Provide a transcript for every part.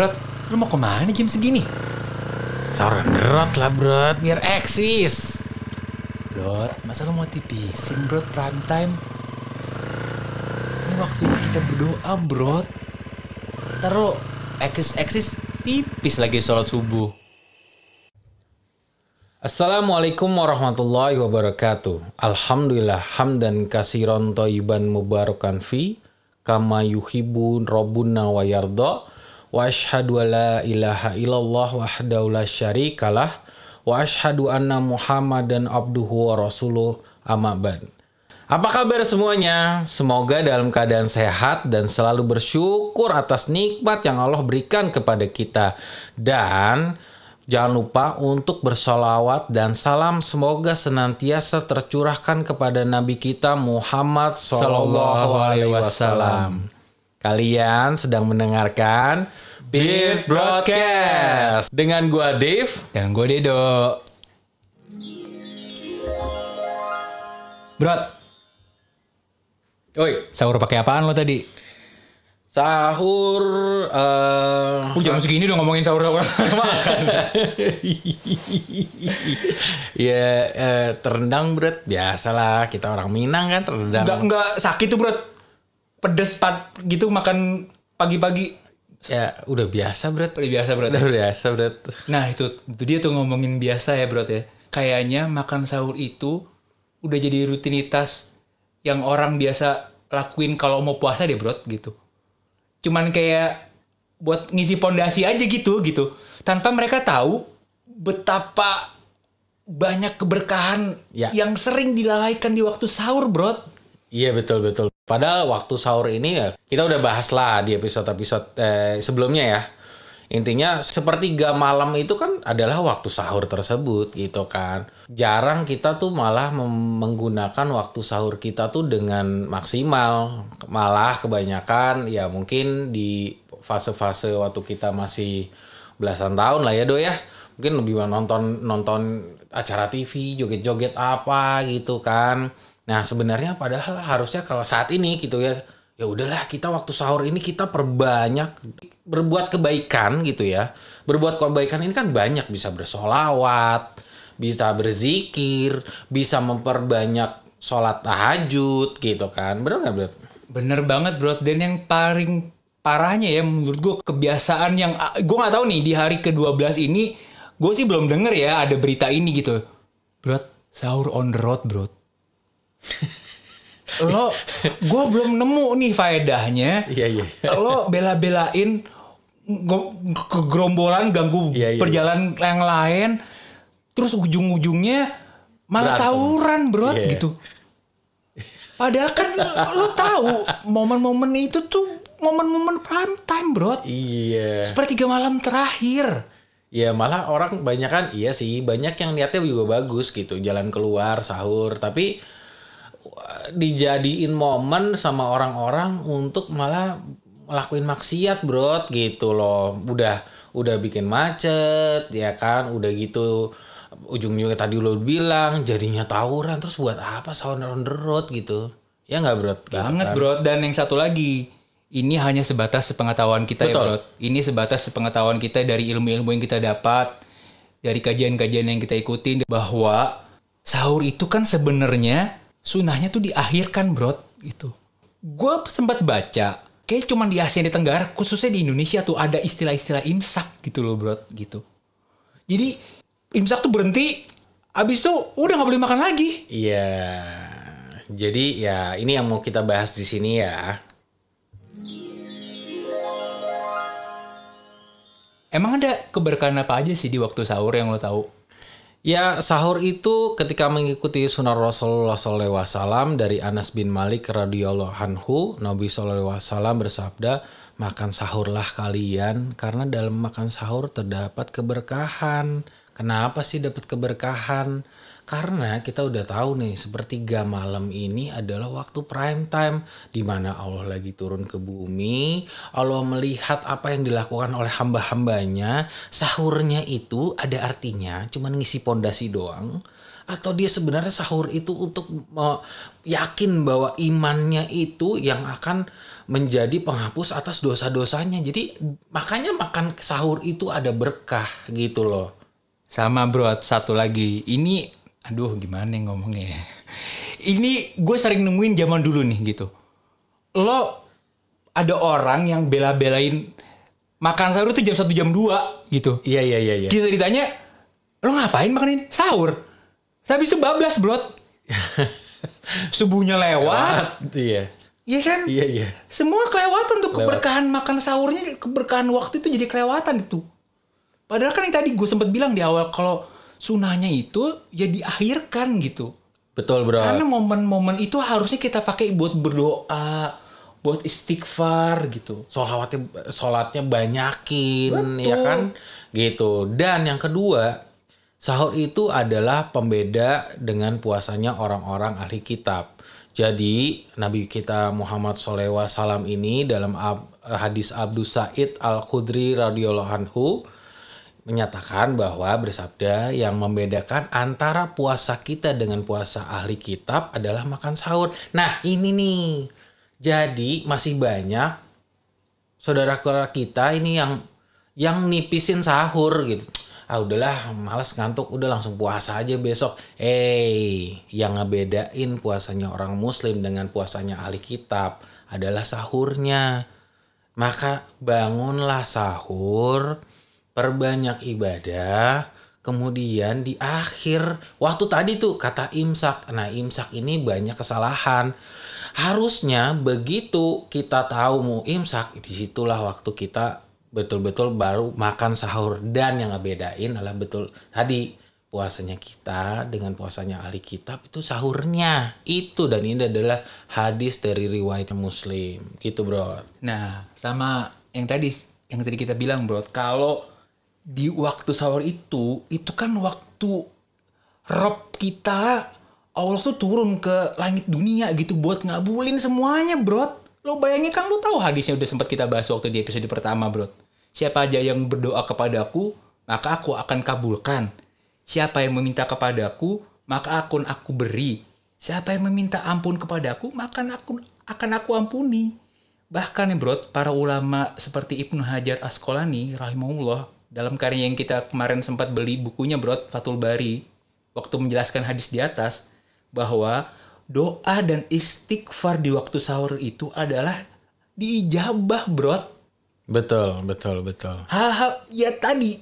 Bro, lu mau ke mana jam segini? Sahur berat lah bro, biar eksis. Bro, masa lu mau tipisin bro prime time? Ini waktunya kita berdoa bro. Ntar lo eksis-eksis tipis lagi sholat subuh. Assalamualaikum warahmatullahi wabarakatuh. Alhamdulillah hamdan kasiron toyiban mubarakan fi kama yuhibu robbuna wa wa ashhadu an la ilaha illallah wahdahu la syarikalah wa ashhadu anna muhammadan abduhu wa rasuluh amma ba'd. Apa kabar semuanya? Semoga dalam keadaan sehat dan selalu bersyukur atas nikmat yang Allah berikan kepada kita. Dan jangan lupa untuk bersolawat dan salam semoga senantiasa tercurahkan kepada Nabi kita Muhammad Sallallahu Alaihi Wasallam. Kalian sedang mendengarkan Beat Broadcast dengan gua Dave. Dan gue Dedo. Bro, Oi, sahur pakai apaan lo tadi? sahur eh Uh, jam segini udah ngomongin sahur-sahur makan. ya eh, terendang berat biasalah kita orang Minang kan terendang. Enggak enggak sakit tuh, Bro. Pedes pat gitu makan pagi-pagi. Ya udah biasa berat. Udah biasa, Bro. Udah biasa berat. Nah, itu, itu dia tuh ngomongin biasa ya, Bro ya. Kayaknya makan sahur itu udah jadi rutinitas yang orang biasa lakuin kalau mau puasa deh, Bro, gitu. Cuman kayak buat ngisi pondasi aja gitu, gitu. Tanpa mereka tahu betapa banyak keberkahan Ya. yang sering dilalaikan di waktu sahur, Bro. Iya betul betul. Padahal waktu sahur ini ya kita udah bahas lah di episode-episode eh, sebelumnya ya. Intinya sepertiga malam itu kan adalah waktu sahur tersebut gitu kan. Jarang kita tuh malah menggunakan waktu sahur kita tuh dengan maksimal. Malah kebanyakan ya mungkin di fase-fase waktu kita masih belasan tahun lah ya do ya. Mungkin lebih nonton nonton acara TV, joget-joget apa gitu kan. Nah sebenarnya padahal harusnya kalau saat ini gitu ya ya udahlah kita waktu sahur ini kita perbanyak berbuat kebaikan gitu ya berbuat kebaikan ini kan banyak bisa bersolawat bisa berzikir bisa memperbanyak sholat tahajud gitu kan bener nggak bro? Bener banget bro Dan yang paling parahnya ya menurut gue kebiasaan yang gue nggak tahu nih di hari ke-12 ini gue sih belum denger ya ada berita ini gitu. Bro, sahur on the road, bro. Lo gue belum nemu nih faedahnya. Iya iya. Lo bela-belain kegerombolan ganggu Iya, iya, perjalanan yang lain terus ujung-ujungnya malah Berantem. tawuran, bro, Iya. gitu. Padahal kan lo tahu momen-momen itu tuh momen-momen prime time, bro. Iya. Sepertiga malam terakhir. Ya malah orang banyak kan iya sih banyak yang niatnya juga bagus gitu jalan keluar sahur tapi dijadiin momen sama orang-orang untuk malah ngelakuin maksiat bro gitu loh udah udah bikin macet ya kan udah gitu ujung-ujungnya tadi lo bilang jadinya tawuran terus buat apa sahur on the road gitu ya nggak bro Gitu Banget, kan. bro. Dan yang satu lagi, ini hanya sebatas sepengetahuan kita Betul. ya, bro. Ini sebatas sepengetahuan kita dari ilmu-ilmu yang kita dapat, dari kajian-kajian yang kita ikutin bahwa sahur itu kan sebenarnya sunahnya tuh diakhirkan, bro, gitu. Gue sempat baca, kayak cuman di Asia Tenggara, khususnya di Indonesia tuh ada istilah-istilah imsak gitu loh, bro, gitu. Jadi imsak tuh berhenti, abis itu udah nggak boleh makan lagi. Iya. Jadi ya ini yang mau kita bahas di sini ya. Emang ada keberkahan apa aja sih di waktu sahur yang lo tahu? Ya sahur itu ketika mengikuti sunnah Rasulullah SAW dari Anas bin Malik radhiyallahu anhu Nabi SAW bersabda makan sahurlah kalian karena dalam makan sahur terdapat keberkahan. Kenapa sih dapat keberkahan? Karena kita udah tahu nih sepertiga malam ini adalah waktu prime time di mana Allah lagi turun ke bumi, Allah melihat apa yang dilakukan oleh hamba-hambanya, sahurnya itu ada artinya cuman ngisi pondasi doang atau dia sebenarnya sahur itu untuk yakin bahwa imannya itu yang akan menjadi penghapus atas dosa-dosanya. Jadi makanya makan sahur itu ada berkah gitu loh. Sama bro, satu lagi. Ini, aduh gimana nih ngomongnya ya. Ini gue sering nemuin zaman dulu nih gitu. Lo ada orang yang bela-belain makan sahur itu jam 1 jam 2 gitu. Iya iya iya. iya. Kita ditanya, lo ngapain makan ini? Sahur. Tapi itu bablas bro. Subuhnya lewat. Iya. Iya kan? Iya iya. Semua kelewatan tuh Lewat. keberkahan makan sahurnya, keberkahan waktu itu jadi kelewatan itu. Padahal kan yang tadi gue sempat bilang di awal kalau sunahnya itu ya diakhirkan gitu. Betul bro. Karena momen-momen itu harusnya kita pakai buat berdoa, buat istighfar gitu. Solawatnya, sholatnya banyakin, Betul. ya kan? Gitu. Dan yang kedua, sahur itu adalah pembeda dengan puasanya orang-orang ahli kitab. Jadi Nabi kita Muhammad SAW ini dalam ab- hadis Abdus Said Al Khudri radhiyallahu anhu menyatakan bahwa bersabda yang membedakan antara puasa kita dengan puasa ahli kitab adalah makan sahur. Nah ini nih, jadi masih banyak saudara-saudara kita ini yang yang nipisin sahur gitu. Ah udahlah, males ngantuk, udah langsung puasa aja besok. Eh, yang ngebedain puasanya orang muslim dengan puasanya ahli kitab adalah sahurnya. Maka bangunlah sahur, perbanyak ibadah, kemudian di akhir waktu tadi tuh kata imsak. Nah, imsak ini banyak kesalahan. Harusnya begitu kita tahu mau imsak, di situlah waktu kita betul-betul baru makan sahur dan yang ngebedain adalah betul tadi puasanya kita dengan puasanya ahli kitab itu sahurnya itu dan ini adalah hadis dari riwayat muslim gitu bro Nah, sama yang tadi yang tadi kita bilang, Bro, kalau di waktu sahur itu, itu kan waktu Rob kita Allah tuh turun ke langit dunia gitu buat ngabulin semuanya, Bro. Lo bayangin kan lo tahu hadisnya udah sempat kita bahas waktu di episode pertama, Bro. Siapa aja yang berdoa kepadaku, maka aku akan kabulkan. Siapa yang meminta kepadaku, maka akan aku beri. Siapa yang meminta ampun kepadaku, maka aku akan aku ampuni. Bahkan ya bro, para ulama seperti Ibnu Hajar Asqalani rahimahullah dalam karya yang kita kemarin sempat beli bukunya bro, Fathul Bari, waktu menjelaskan hadis di atas bahwa doa dan istighfar di waktu sahur itu adalah diijabah bro. betul betul betul Hal-hal ya tadi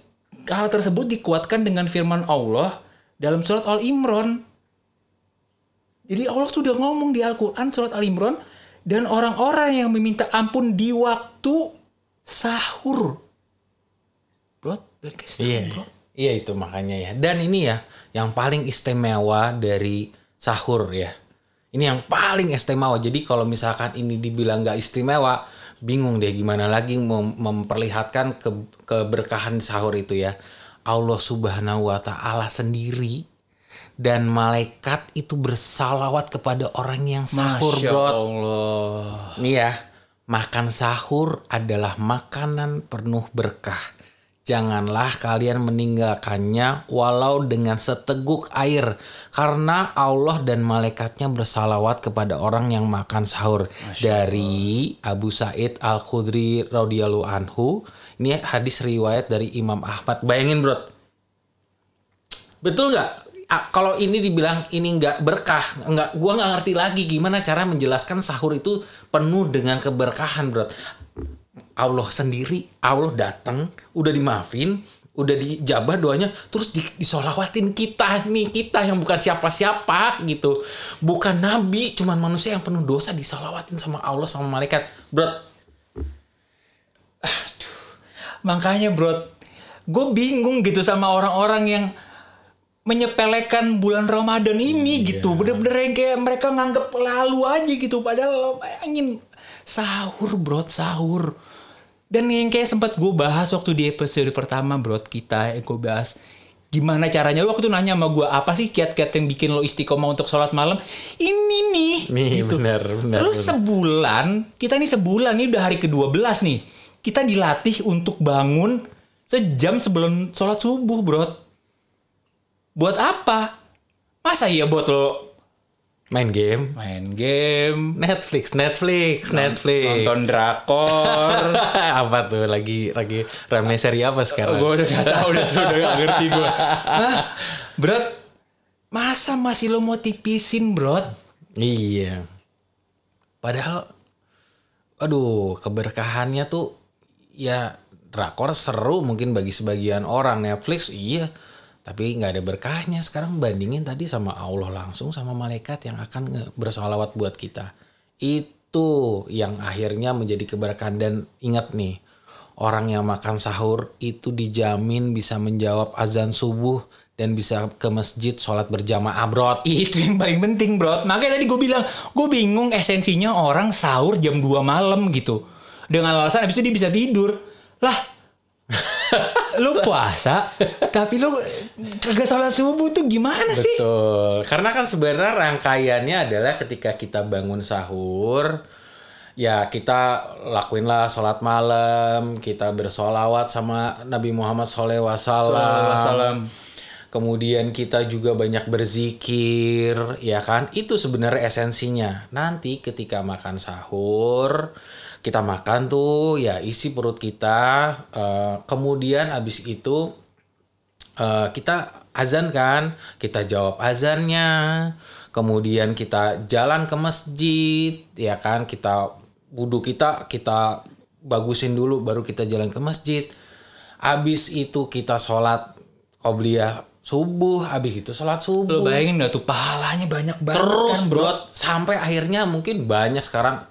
hal tersebut dikuatkan dengan firman Allah dalam surat Al Imran. Jadi Allah sudah ngomong di Al-Quran surat Al Imran dan orang-orang yang meminta ampun di waktu sahur. Dari kasih tahu, Iya, bro. iya itu makanya ya. Dan ini ya, yang paling istimewa dari sahur ya. Ini yang paling istimewa. Jadi kalau misalkan ini dibilang nggak istimewa, bingung deh gimana lagi mem- memperlihatkan ke keberkahan sahur itu ya. Allah Subhanahu wa taala sendiri dan malaikat itu bersalawat kepada orang yang sahur, Masya bro. Allah. Nih ya, makan sahur adalah makanan penuh berkah. Janganlah kalian meninggalkannya walau dengan seteguk air. Karena Allah dan malaikatnya bersalawat kepada orang yang makan sahur. Dari Abu Said Al-Khudri radhiyallahu anhu. Ini hadis riwayat dari Imam Ahmad. Bayangin bro. Betul nggak? Kalau ini dibilang ini nggak berkah, nggak, gua nggak ngerti lagi gimana cara menjelaskan sahur itu penuh dengan keberkahan, bro. Allah sendiri, Allah datang, udah dimaafin, udah dijabah doanya, terus di, disolawatin kita nih, kita yang bukan siapa-siapa gitu, bukan nabi, cuman manusia yang penuh dosa disolawatin sama Allah sama malaikat, bro. Makanya bro, gue bingung gitu sama orang-orang yang menyepelekan bulan Ramadan ini gitu. Bener-bener yang kayak mereka nganggep lalu aja gitu. Padahal lo bayangin sahur bro, sahur. Dan yang kayak sempat gue bahas waktu di episode pertama bro kita yang gue bahas gimana caranya. Lo waktu itu nanya sama gue apa sih kiat-kiat yang bikin lo istiqomah untuk sholat malam? Ini nih Nih, gitu. benar, benar, lo benar. sebulan kita nih sebulan nih udah hari ke-12 nih. Kita dilatih untuk bangun sejam sebelum sholat subuh bro. Buat apa? Masa iya buat lo Main game. main game, Netflix, Netflix, Netflix. nonton drakor. apa tuh lagi lagi rame seri apa sekarang? gue udah gak tahu udah udah gak ngerti gue. Nah, berat masa masih lo mau tipisin, bro? Iya. Padahal aduh, keberkahannya tuh ya drakor seru mungkin bagi sebagian orang Netflix iya. Tapi nggak ada berkahnya. Sekarang bandingin tadi sama Allah langsung sama malaikat yang akan bersolawat buat kita. Itu yang akhirnya menjadi keberkahan dan ingat nih orang yang makan sahur itu dijamin bisa menjawab azan subuh dan bisa ke masjid sholat berjamaah brot. Itu yang paling penting, bro. Makanya tadi gue bilang, gue bingung esensinya orang sahur jam 2 malam gitu. Dengan alasan habis itu dia bisa tidur. Lah, lu puasa, tapi lu kagak sholat subuh tuh gimana sih? Betul. Karena kan sebenarnya rangkaiannya adalah ketika kita bangun sahur, ya kita lakuinlah sholat malam, kita bersolawat sama Nabi Muhammad SAW. Wasallam. Kemudian kita juga banyak berzikir, ya kan? Itu sebenarnya esensinya. Nanti ketika makan sahur, kita makan tuh ya isi perut kita. eh, kemudian abis itu eh, kita azan kan, kita jawab azannya, kemudian kita jalan ke masjid, ya kan, kita wudhu kita kita bagusin dulu, baru kita jalan ke masjid. Abis itu kita sholat qobliyah subuh, abis itu sholat Lo subuh. bayangin gak tuh pahalanya banyak banget Terus kan, bro. bro, sampai akhirnya mungkin banyak sekarang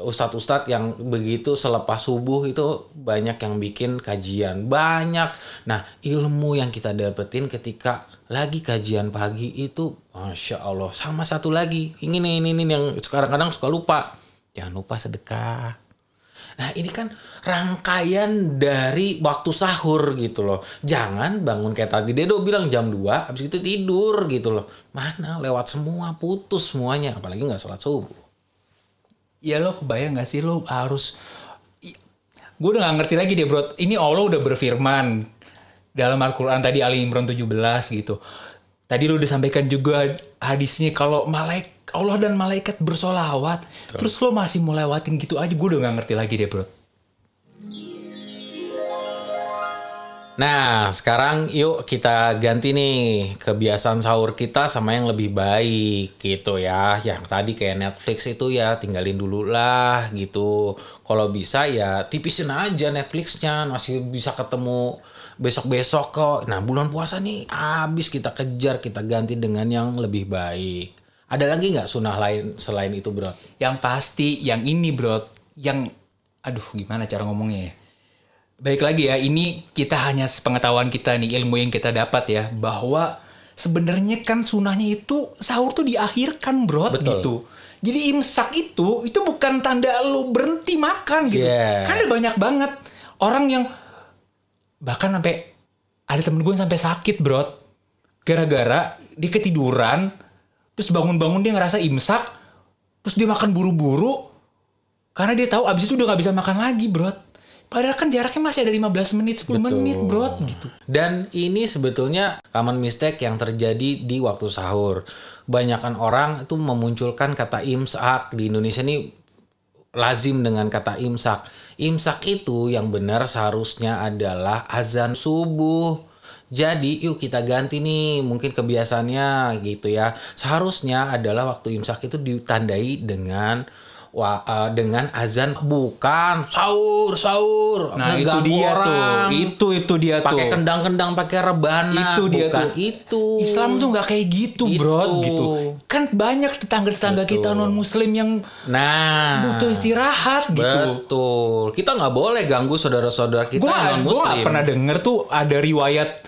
ustadz-ustadz yang begitu selepas subuh itu banyak yang bikin kajian banyak. Nah ilmu yang kita dapetin ketika lagi kajian pagi itu, masya Allah. Sama satu lagi, ini nih ini, ini yang sekarang kadang suka lupa. Jangan lupa sedekah. Nah ini kan rangkaian dari waktu sahur gitu loh. Jangan bangun kayak tadi Dedo bilang jam 2 habis itu tidur gitu loh. Mana lewat semua putus semuanya apalagi nggak sholat subuh. Ya lo kebayang gak sih lo harus gue udah gak ngerti lagi deh bro. Ini Allah udah berfirman dalam Al-Quran tadi Ali Imran 17 gitu. Tadi lo udah sampaikan juga hadisnya kalau malaik Allah dan malaikat bersolawat terus lo masih mau lewatin gitu aja gue udah gak ngerti lagi deh bro Nah sekarang yuk kita ganti nih kebiasaan sahur kita sama yang lebih baik gitu ya. Yang tadi kayak Netflix itu ya tinggalin dulu lah gitu. Kalau bisa ya tipisin aja Netflixnya masih bisa ketemu besok-besok kok. Nah bulan puasa nih abis kita kejar kita ganti dengan yang lebih baik. Ada lagi nggak sunnah lain selain itu bro? yang pasti yang ini bro yang aduh gimana cara ngomongnya ya baik lagi ya ini kita hanya sepengetahuan kita nih ilmu yang kita dapat ya bahwa sebenarnya kan sunahnya itu sahur tuh diakhirkan bro Betul. gitu jadi imsak itu itu bukan tanda lo berhenti makan gitu Yes. kan ada banyak banget orang yang bahkan sampai ada temen gue yang sampai sakit bro gara-gara dia ketiduran terus bangun-bangun dia ngerasa imsak terus dia makan buru-buru karena dia tahu abis itu udah nggak bisa makan lagi bro padahal kan jaraknya masih ada 15 menit 10 menit bro gitu Dan ini sebetulnya common mistake yang terjadi di waktu sahur. Banyakan orang itu memunculkan kata imsak di Indonesia ini lazim dengan kata imsak. Imsak itu yang benar seharusnya adalah azan subuh. Jadi yuk kita ganti nih mungkin kebiasaannya gitu ya. Seharusnya adalah waktu imsak itu ditandai dengan wa- eh, dengan azan bukan sahur sahur. Nah itu dia orang. tuh itu itu dia pakai tuh. kendang-kendang pakai rebana itu dia bukan tuh. itu. Islam tuh nggak kayak gitu bro Itu. gitu. Kan banyak tetangga-tetangga kita non muslim yang nah. butuh istirahat gitu. Betul. Kita nggak boleh ganggu saudara-saudara kita non muslim pernah denger tuh ada riwayat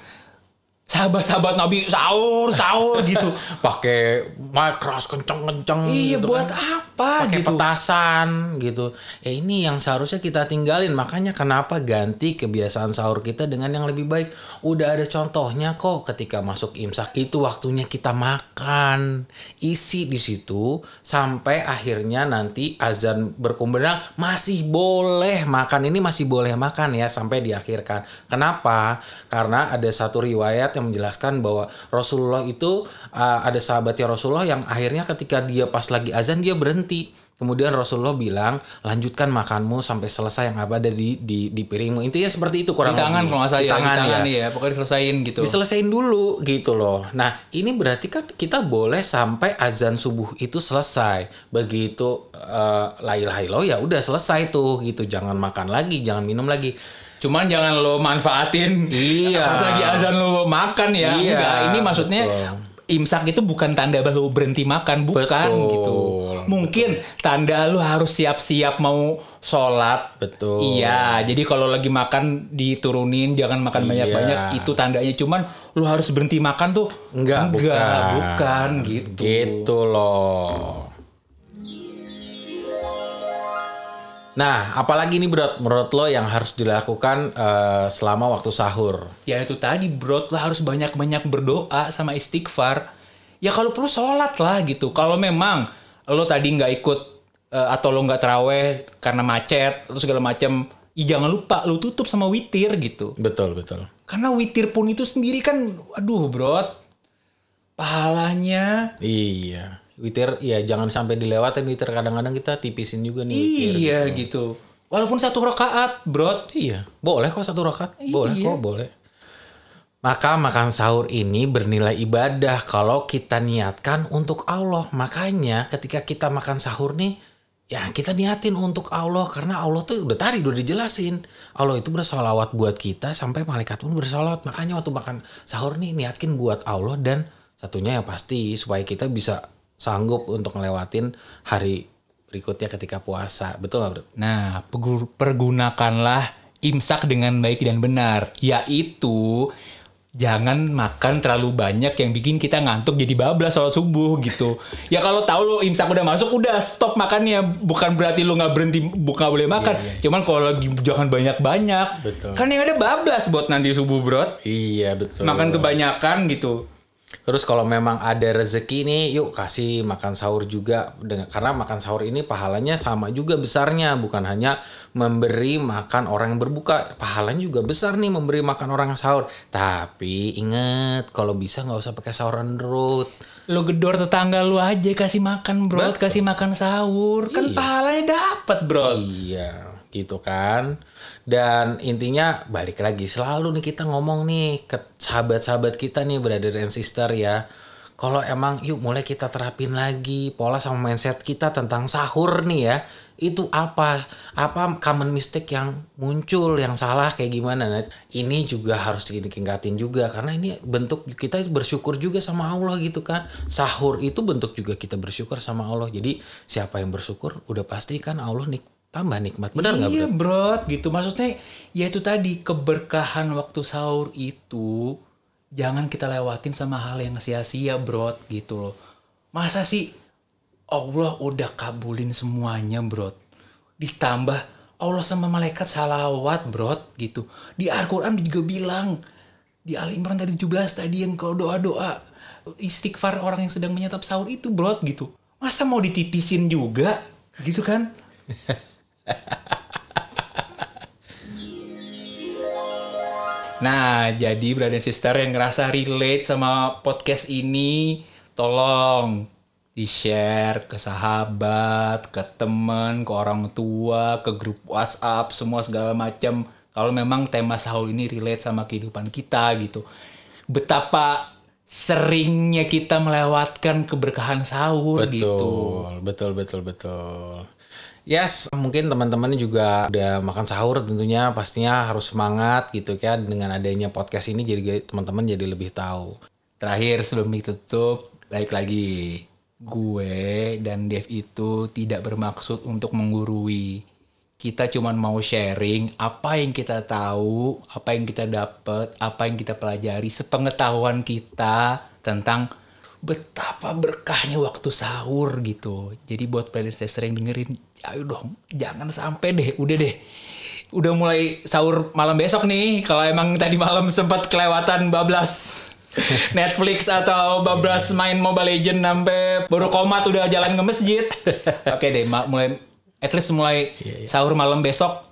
sahabat-sahabat Nabi sahur sahur gitu pakai mic keras kenceng-kenceng iya gitu buat kan. apa pakai gitu petasan gitu. Eh ini yang seharusnya kita tinggalin. Makanya kenapa ganti kebiasaan sahur kita dengan yang lebih baik. Udah ada contohnya kok ketika masuk imsak itu waktunya kita makan. Isi di situ sampai akhirnya nanti azan berkumandang masih boleh makan. Ini masih boleh makan ya sampai diakhirkan. Kenapa? Karena ada satu riwayat yang yang menjelaskan bahwa Rasulullah itu uh, ada sahabatnya Rasulullah yang akhirnya ketika dia pas lagi azan dia berhenti. Kemudian Rasulullah bilang, lanjutkan makanmu sampai selesai yang ada di di, di piringmu. Intinya seperti itu kurang Di tangan kalau nggak salah Di ya, tangan, di tangan ya. ya. Pokoknya diselesain gitu. Diselesain dulu gitu loh. Nah ini berarti kan kita boleh sampai azan subuh itu selesai. Begitu uh, la ilaha ya udah selesai tuh gitu. Jangan makan lagi, jangan minum lagi. Cuman jangan lo manfaatin. Iya. Pas lagi azan lo makan ya. Iya, Enggak, ini maksudnya betul. imsak itu bukan tanda bahwa lo berhenti makan, bukan Betul. gitu. Mungkin tanda lo harus siap-siap mau sholat. Betul. Iya, jadi kalau lagi makan diturunin, jangan makan Iya. banyak-banyak. Itu tandanya. Cuman lo harus berhenti makan tuh Enggak, bukan. bukan gitu. Gitu loh. Nah, apalagi nih bro, menurut lo yang harus dilakukan eh, selama waktu sahur? Ya itu tadi bro, lo harus banyak-banyak berdoa sama istighfar. Ya kalau perlu sholat lah gitu. Kalau memang lo tadi nggak ikut eh, atau lo nggak teraweh karena macet atau segala macam, ya jangan lupa lo tutup sama witir gitu. Betul, betul. Karena witir pun itu sendiri kan, aduh bro, pahalanya. Iya. Witir, ya jangan sampai dilewatin witir. Kadang-kadang kita tipisin juga nih witir. Iya gitu. Walaupun satu rakaat, bro. Iya, boleh kok satu rakaat. Boleh Iya. kok, boleh. Maka makan sahur ini bernilai ibadah kalau kita niatkan untuk Allah. Makanya ketika kita makan sahur nih, ya kita niatin untuk Allah. Karena Allah tuh udah tadi udah dijelasin. Allah itu bersolawat buat kita sampai malaikat pun bersolawat. Makanya waktu makan sahur nih niatkin buat Allah dan satunya yang pasti supaya kita bisa sanggup untuk ngelewatin hari berikutnya ketika puasa. Betul nggak bro? Nah, pergunakanlah imsak dengan baik dan benar, yaitu jangan makan terlalu banyak yang bikin kita ngantuk jadi bablas sholat subuh gitu. Ya kalau tahu lo imsak udah masuk, udah stop makannya. Bukan berarti lo nggak berhenti, bukan boleh makan. Cuman kalau lagi jangan banyak-banyak. Betul. Kan yang ada bablas buat nanti subuh, bro. Iya betul. Makan kebanyakan gitu. Terus kalau memang ada rezeki nih, yuk kasih makan sahur juga dengan karena makan sahur ini pahalanya sama juga besarnya, bukan hanya memberi makan orang yang berbuka, pahalanya juga besar nih memberi makan orang yang sahur. Tapi inget kalau bisa nggak usah pakai sahur road. Lo gedor tetangga lu aja kasih makan, bro. Kasih makan sahur. Kan pahalanya dapat, bro. Iya, gitu kan. Dan intinya balik lagi selalu nih kita ngomong nih ke sahabat-sahabat kita nih brother and sister ya. Kalau emang yuk mulai kita terapin lagi pola sama mindset kita tentang sahur nih ya. Itu apa? Apa common mistake yang muncul yang salah kayak gimana? Nah, ini juga harus ditingkatin juga karena ini bentuk kita bersyukur juga sama Allah gitu kan. Sahur itu bentuk juga kita bersyukur sama Allah. Jadi siapa yang bersyukur udah pasti kan Allah nik tambah nikmat. Benar nggak Iya bro? bro, gitu maksudnya ya itu tadi keberkahan waktu sahur itu jangan kita lewatin sama hal yang sia-sia bro gitu loh. Masa sih Allah udah kabulin semuanya bro. Ditambah Allah sama malaikat salawat bro gitu. Di Al-Quran juga bilang di Al Imran tadi 17 tadi yang kalau doa-doa istighfar orang yang sedang menyantap sahur itu bro gitu. Masa mau ditipisin juga gitu kan? Nah, jadi brother and sister yang ngerasa relate sama podcast ini, tolong di-share ke sahabat, ke temen, ke orang tua, ke grup WhatsApp, semua segala macam. Kalau memang tema sahur ini relate sama kehidupan kita gitu. Betapa seringnya kita melewatkan keberkahan sahur Betul, gitu. betul, betul, betul. Yes, mungkin teman-teman juga udah makan sahur tentunya pastinya harus semangat gitu kan dengan adanya podcast ini jadi teman-teman jadi lebih tahu. Terakhir sebelum ditutup, baik lagi. Gue dan Dev itu tidak bermaksud untuk menggurui. Kita cuman mau sharing apa yang kita tahu, apa yang kita dapat, apa yang kita pelajari, sepengetahuan kita tentang betapa berkahnya waktu sahur gitu. Jadi buat brother sister yang dengerin, ayo dong, jangan sampai deh, udah deh. Udah mulai sahur malam besok nih, kalau emang tadi malam sempat kelewatan bablas Netflix atau bablas main Mobile Legend sampai baru komat udah jalan ke masjid. Oke deh, ma- mulai at least mulai sahur malam besok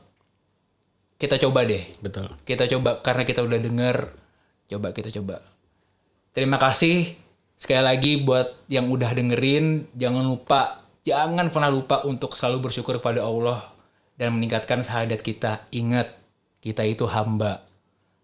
kita coba deh. Betul. Kita coba karena kita udah denger coba kita coba Terima kasih sekali lagi buat yang udah dengerin. Jangan lupa, jangan pernah lupa untuk selalu bersyukur kepada Allah dan meningkatkan syahadat kita. Ingat, kita itu hamba.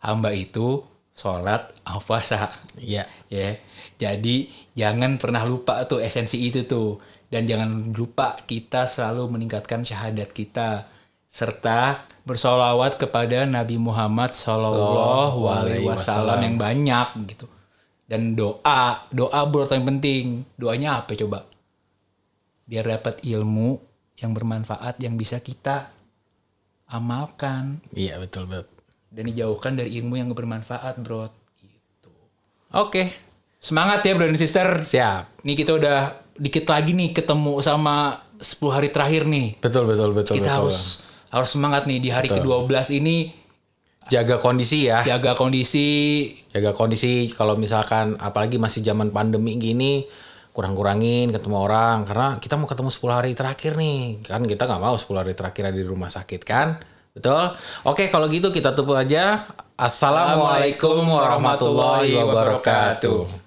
Hamba itu sholat, puasa. Iya. Ya, jadi jangan pernah lupa tuh esensi itu tuh. Dan jangan lupa kita selalu meningkatkan syahadat kita serta bersolawat kepada Nabi Muhammad Shallallahu Alaihi Wasallam yang banyak gitu. Dan doa, doa bro yang penting. Doanya apa coba? Biar dapat ilmu yang bermanfaat yang bisa kita amalkan Iya betul betul. dan dijauhkan dari ilmu yang bermanfaat, bro. Gitu. Oke, semangat ya, bro dan sister. Siap. Nih kita udah dikit lagi nih ketemu sama 10 hari terakhir nih. Betul betul betul Kita betul. harus harus semangat nih di hari ke-12 ini jaga kondisi ya. jaga kondisi Jaga kondisi kalau misalkan apalagi masih zaman pandemi gini kurang-kurangin ketemu orang karena kita mau ketemu 10 hari terakhir nih. Kan kita nggak mau 10 hari terakhir ada di rumah sakit kan? Betul? Oke, kalau gitu kita tutup aja. Assalamualaikum warahmatullahi wabarakatuh.